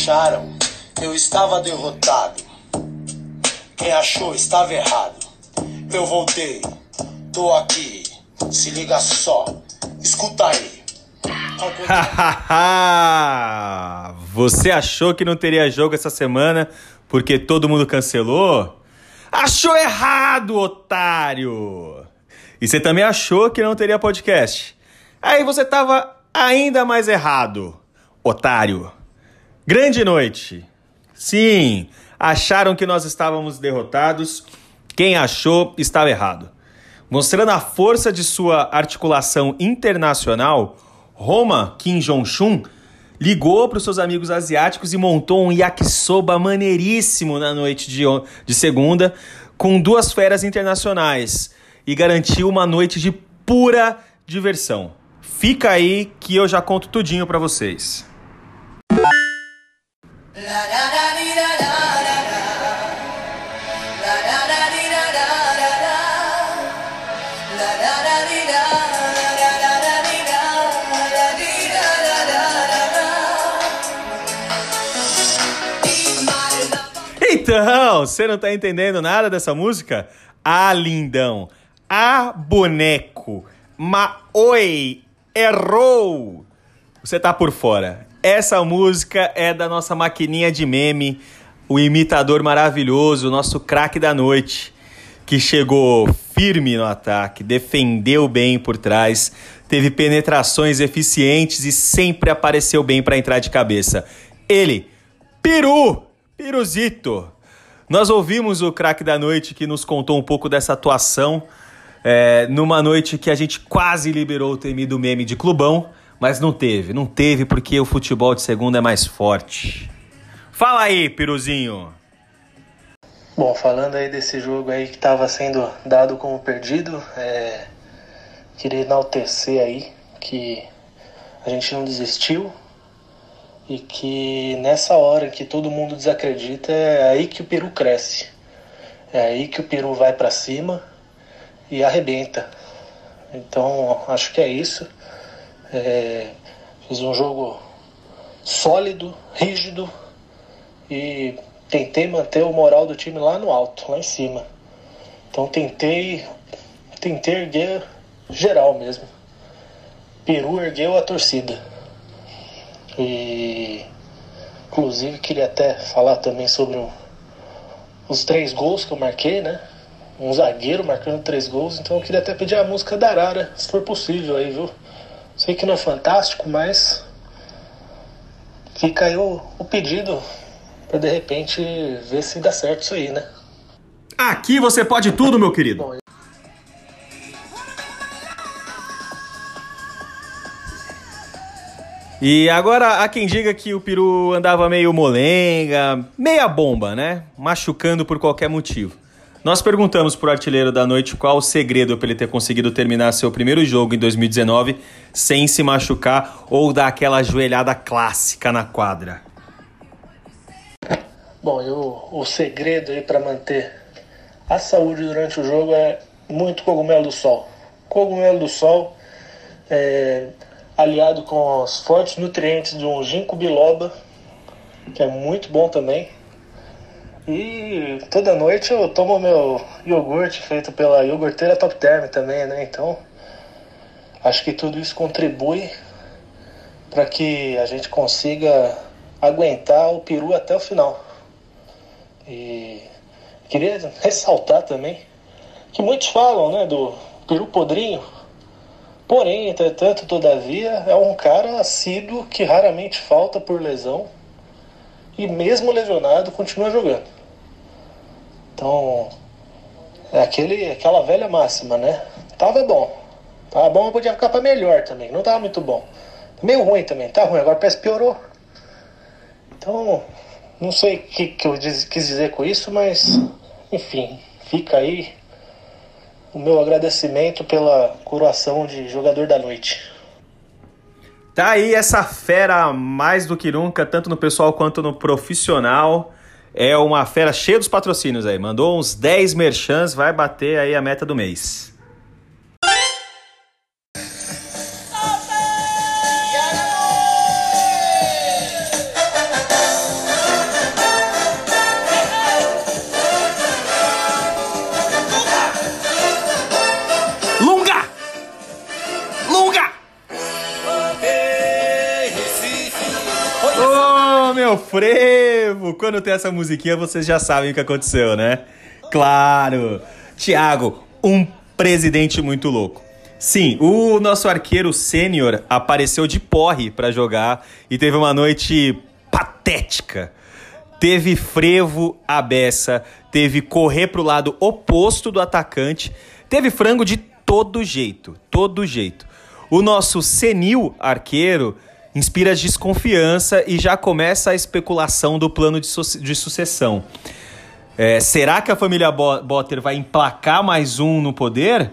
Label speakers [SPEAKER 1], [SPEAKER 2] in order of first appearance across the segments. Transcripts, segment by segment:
[SPEAKER 1] Acharam eu estava derrotado. Quem achou estava errado. Eu voltei, tô aqui. Se liga só, escuta aí.
[SPEAKER 2] Você achou que não teria jogo essa semana porque todo mundo cancelou? Achou errado, otário! E você também achou que não teria podcast? Aí você tava ainda mais errado, otário. Grande noite. Sim, acharam que nós estávamos derrotados. Quem achou estava errado. Mostrando a força de sua articulação internacional, Roma Kim Jong-chun ligou para os seus amigos asiáticos e montou um yakisoba maneiríssimo na noite de, de segunda, com duas feras internacionais e garantiu uma noite de pura diversão. Fica aí que eu já conto tudinho para vocês. Então, você não tá entendendo nada dessa música? Ah, lindão. Ah, boneco. Ma oi, errou. Você tá por fora. Essa música é da nossa maquininha de meme, o imitador maravilhoso, o nosso craque da noite, que chegou firme no ataque, defendeu bem por trás, teve penetrações eficientes e sempre apareceu bem para entrar de cabeça. Ele, Peru, Piruzito. Nós ouvimos o craque da noite que nos contou um pouco dessa atuação é, numa noite que a gente quase liberou o temido meme de clubão, mas não teve, não teve porque o futebol de segunda é mais forte. Fala aí, Piruzinho.
[SPEAKER 3] Bom, falando aí desse jogo aí que estava sendo dado como perdido, é, queria enaltecer aí que a gente não desistiu, e que nessa hora que todo mundo desacredita é aí que o peru cresce. É aí que o peru vai para cima e arrebenta. Então acho que é isso. É, fiz um jogo sólido, rígido e tentei manter o moral do time lá no alto, lá em cima. Então tentei, tentei erguer geral mesmo. Peru ergueu a torcida. E inclusive queria até falar também sobre o, os três gols que eu marquei, né? Um zagueiro marcando três gols, então eu queria até pedir a música da Arara, se for possível aí, viu? Sei que não é fantástico, mas fica aí o, o pedido para de repente ver se dá certo isso aí, né?
[SPEAKER 2] Aqui você pode tudo, meu querido. Bom, E agora há quem diga que o peru andava meio molenga, meia bomba, né? Machucando por qualquer motivo. Nós perguntamos pro artilheiro da noite qual o segredo para ele ter conseguido terminar seu primeiro jogo em 2019 sem se machucar ou dar aquela joelhada clássica na quadra.
[SPEAKER 3] Bom, eu, o segredo aí para manter a saúde durante o jogo é muito cogumelo do sol. Cogumelo do sol é, aliado com os fortes nutrientes de um ginkgo biloba, que é muito bom também. E toda noite eu tomo meu iogurte feito pela iogurteira Top Term também, né? Então, acho que tudo isso contribui para que a gente consiga aguentar o peru até o final. E queria ressaltar também que muitos falam, né, do peru podrinho, Porém, entretanto, todavia, é um cara assíduo que raramente falta por lesão e mesmo lesionado continua jogando. Então, é aquele, aquela velha máxima, né? Tava bom. Tava bom, podia ficar para melhor também. Não tava muito bom. Meio ruim também. Tá ruim, agora parece que piorou. Então, não sei o que, que eu quis dizer com isso, mas enfim, fica aí o meu agradecimento pela coroação de jogador da noite.
[SPEAKER 2] Tá aí essa fera mais do que nunca, tanto no pessoal quanto no profissional. É uma fera cheia dos patrocínios aí. Mandou uns 10 merchans, vai bater aí a meta do mês. Frevo! Quando tem essa musiquinha, vocês já sabem o que aconteceu, né? Claro! Tiago, um presidente muito louco. Sim, o nosso arqueiro sênior apareceu de porre para jogar e teve uma noite patética. Teve frevo à beça, teve correr pro lado oposto do atacante, teve frango de todo jeito, todo jeito. O nosso senil arqueiro inspira desconfiança e já começa a especulação do plano de, su de sucessão. É, será que a família Botter vai emplacar mais um no poder?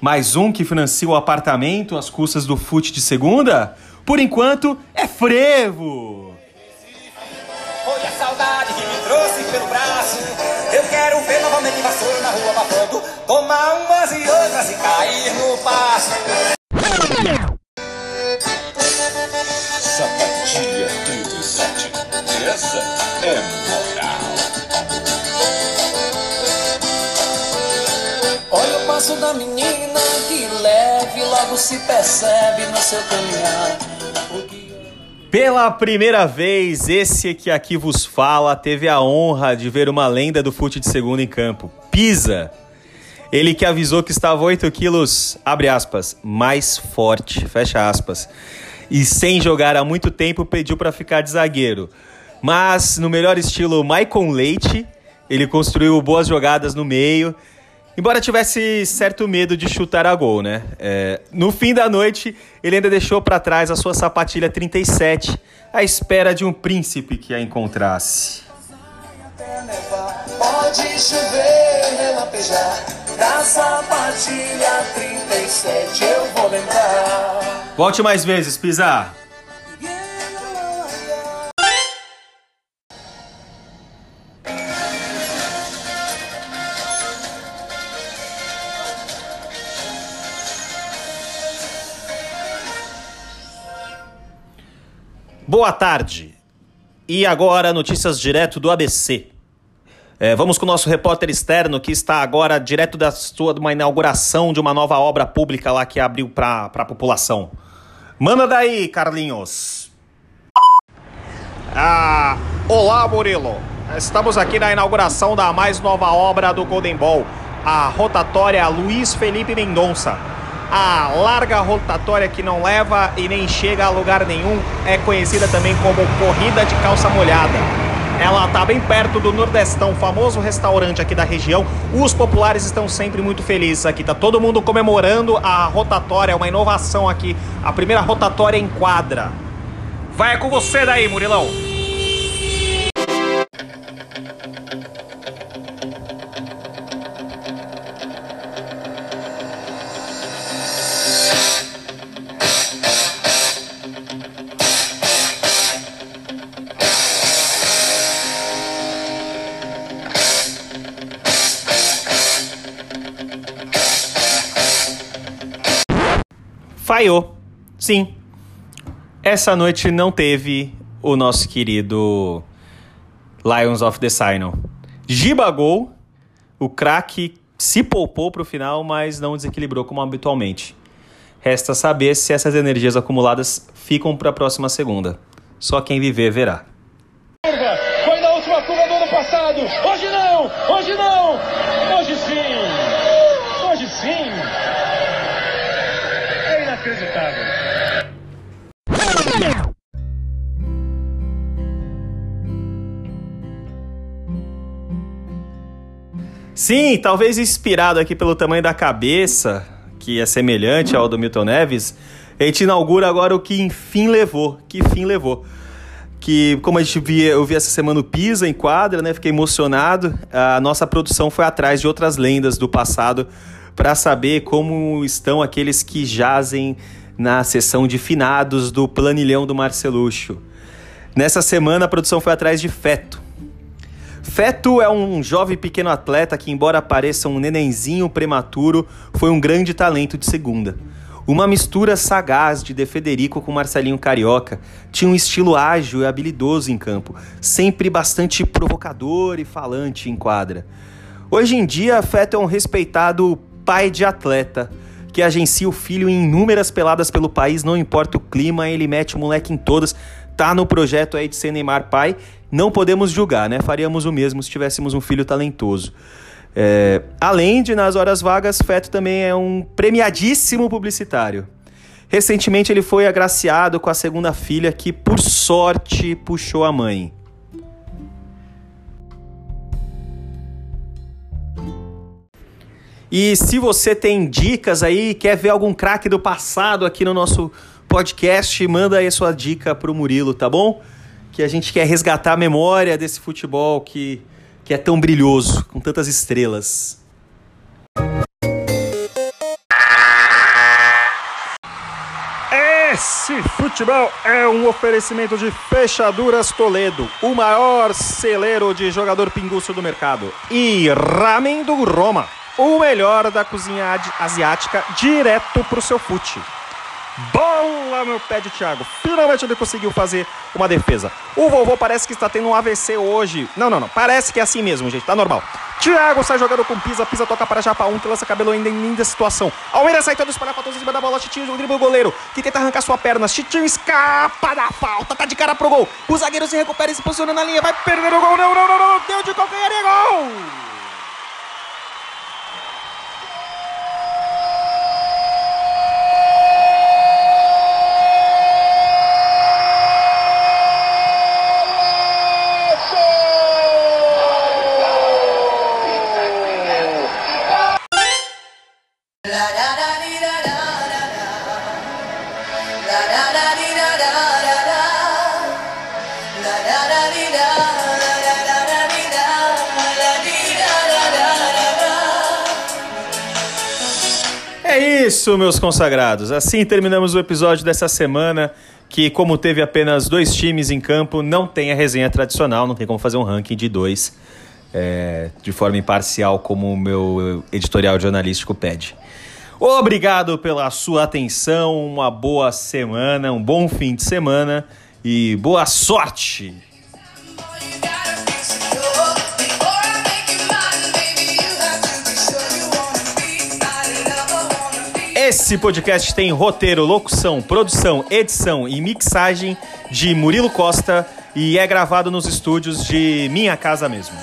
[SPEAKER 2] Mais um que financia o apartamento às custas do fute de segunda? Por enquanto, é frevo! Foi a saudade que me trouxe pelo braço. Eu quero ver novamente vassoura na rua babando, tomar umas e outras e cair no passo. Sapatia 37. Essa é moral. passo da menina que leve logo se percebe no seu caminhar. Pela primeira vez, esse que aqui vos fala teve a honra de ver uma lenda do fute de segundo em campo, Pisa. Ele que avisou que estava 8 quilos, abre aspas, mais forte, fecha aspas. E sem jogar há muito tempo pediu para ficar de zagueiro. Mas no melhor estilo Maicon Leite, ele construiu boas jogadas no meio Embora tivesse certo medo de chutar a gol, né? É, no fim da noite, ele ainda deixou para trás a sua sapatilha 37, à espera de um príncipe que a encontrasse. Pode chover, da sapatilha 37 eu vou lembrar. Volte mais vezes, Pisar. Boa tarde. E agora, notícias direto do ABC. É, vamos com o nosso repórter externo que está agora direto da sua de uma inauguração de uma nova obra pública lá que abriu para a população. Manda daí, Carlinhos.
[SPEAKER 4] Ah, olá, Murilo. Estamos aqui na inauguração da mais nova obra do Golden Ball, a rotatória Luiz Felipe Mendonça. A larga rotatória que não leva e nem chega a lugar nenhum é conhecida também como corrida de calça molhada. Ela está bem perto do Nordestão, famoso restaurante aqui da região. Os populares estão sempre muito felizes aqui. Tá todo mundo comemorando a rotatória, uma inovação aqui. A primeira rotatória em quadra. Vai com você daí, Murilão.
[SPEAKER 2] Falhou. Sim. Essa noite não teve o nosso querido Lions of the Sinai. Giba gol, o craque se poupou para o final, mas não desequilibrou como habitualmente. Resta saber se essas energias acumuladas ficam para a próxima segunda. Só quem viver verá. Sim, talvez inspirado aqui pelo tamanho da cabeça, que é semelhante ao do Milton Neves, a gente inaugura agora o que enfim levou, que fim levou. Que, como a gente via, eu vi essa semana o Pisa em quadra, né? Fiquei emocionado. A nossa produção foi atrás de outras lendas do passado para saber como estão aqueles que jazem na sessão de finados do planilhão do Marceluxo. Nessa semana a produção foi atrás de Feto. Feto é um jovem pequeno atleta que, embora pareça um nenenzinho prematuro, foi um grande talento de segunda. Uma mistura sagaz de De Federico com Marcelinho Carioca. Tinha um estilo ágil e habilidoso em campo, sempre bastante provocador e falante em quadra. Hoje em dia, Feto é um respeitado pai de atleta, que agencia o filho em inúmeras peladas pelo país, não importa o clima, ele mete o moleque em todas, tá no projeto aí de ser Neymar pai, não podemos julgar, né? Faríamos o mesmo se tivéssemos um filho talentoso. É, além de, nas horas vagas, Feto também é um premiadíssimo publicitário. Recentemente ele foi agraciado com a segunda filha que, por sorte, puxou a mãe. E se você tem dicas aí, quer ver algum craque do passado aqui no nosso podcast, manda aí a sua dica pro Murilo, tá bom? Que a gente quer resgatar a memória desse futebol que, que é tão brilhoso, com tantas estrelas.
[SPEAKER 4] Esse futebol é um oferecimento de Fechaduras Toledo, o maior celeiro de jogador pinguço do mercado. E Ramen do Roma, o melhor da cozinha asiática direto pro seu fute. Bola meu pé de Thiago. Finalmente ele conseguiu fazer uma defesa. O vovô parece que está tendo um AVC hoje. Não, não, não. Parece que é assim mesmo, gente. Tá normal. Thiago sai jogando com Pisa. Pisa toca para Japa 1, que lança cabelo ainda em linda situação. Almeida sai todo espalhafatoso em cima da bola. Chitinho drible o goleiro, que tenta arrancar sua perna. Chitinho escapa da falta. Tá de cara pro gol. O zagueiro se recupera e se posiciona na linha. Vai perder o gol. Não, não, não, não. Deu de qualquer é gol.
[SPEAKER 2] Isso, meus consagrados. Assim terminamos o episódio dessa semana, que, como teve apenas dois times em campo, não tem a resenha tradicional, não tem como fazer um ranking de dois é, de forma imparcial, como o meu editorial jornalístico pede. Obrigado pela sua atenção, uma boa semana, um bom fim de semana e boa sorte! Esse podcast tem roteiro, locução, produção, edição e mixagem de Murilo Costa e é gravado nos estúdios de minha casa mesmo.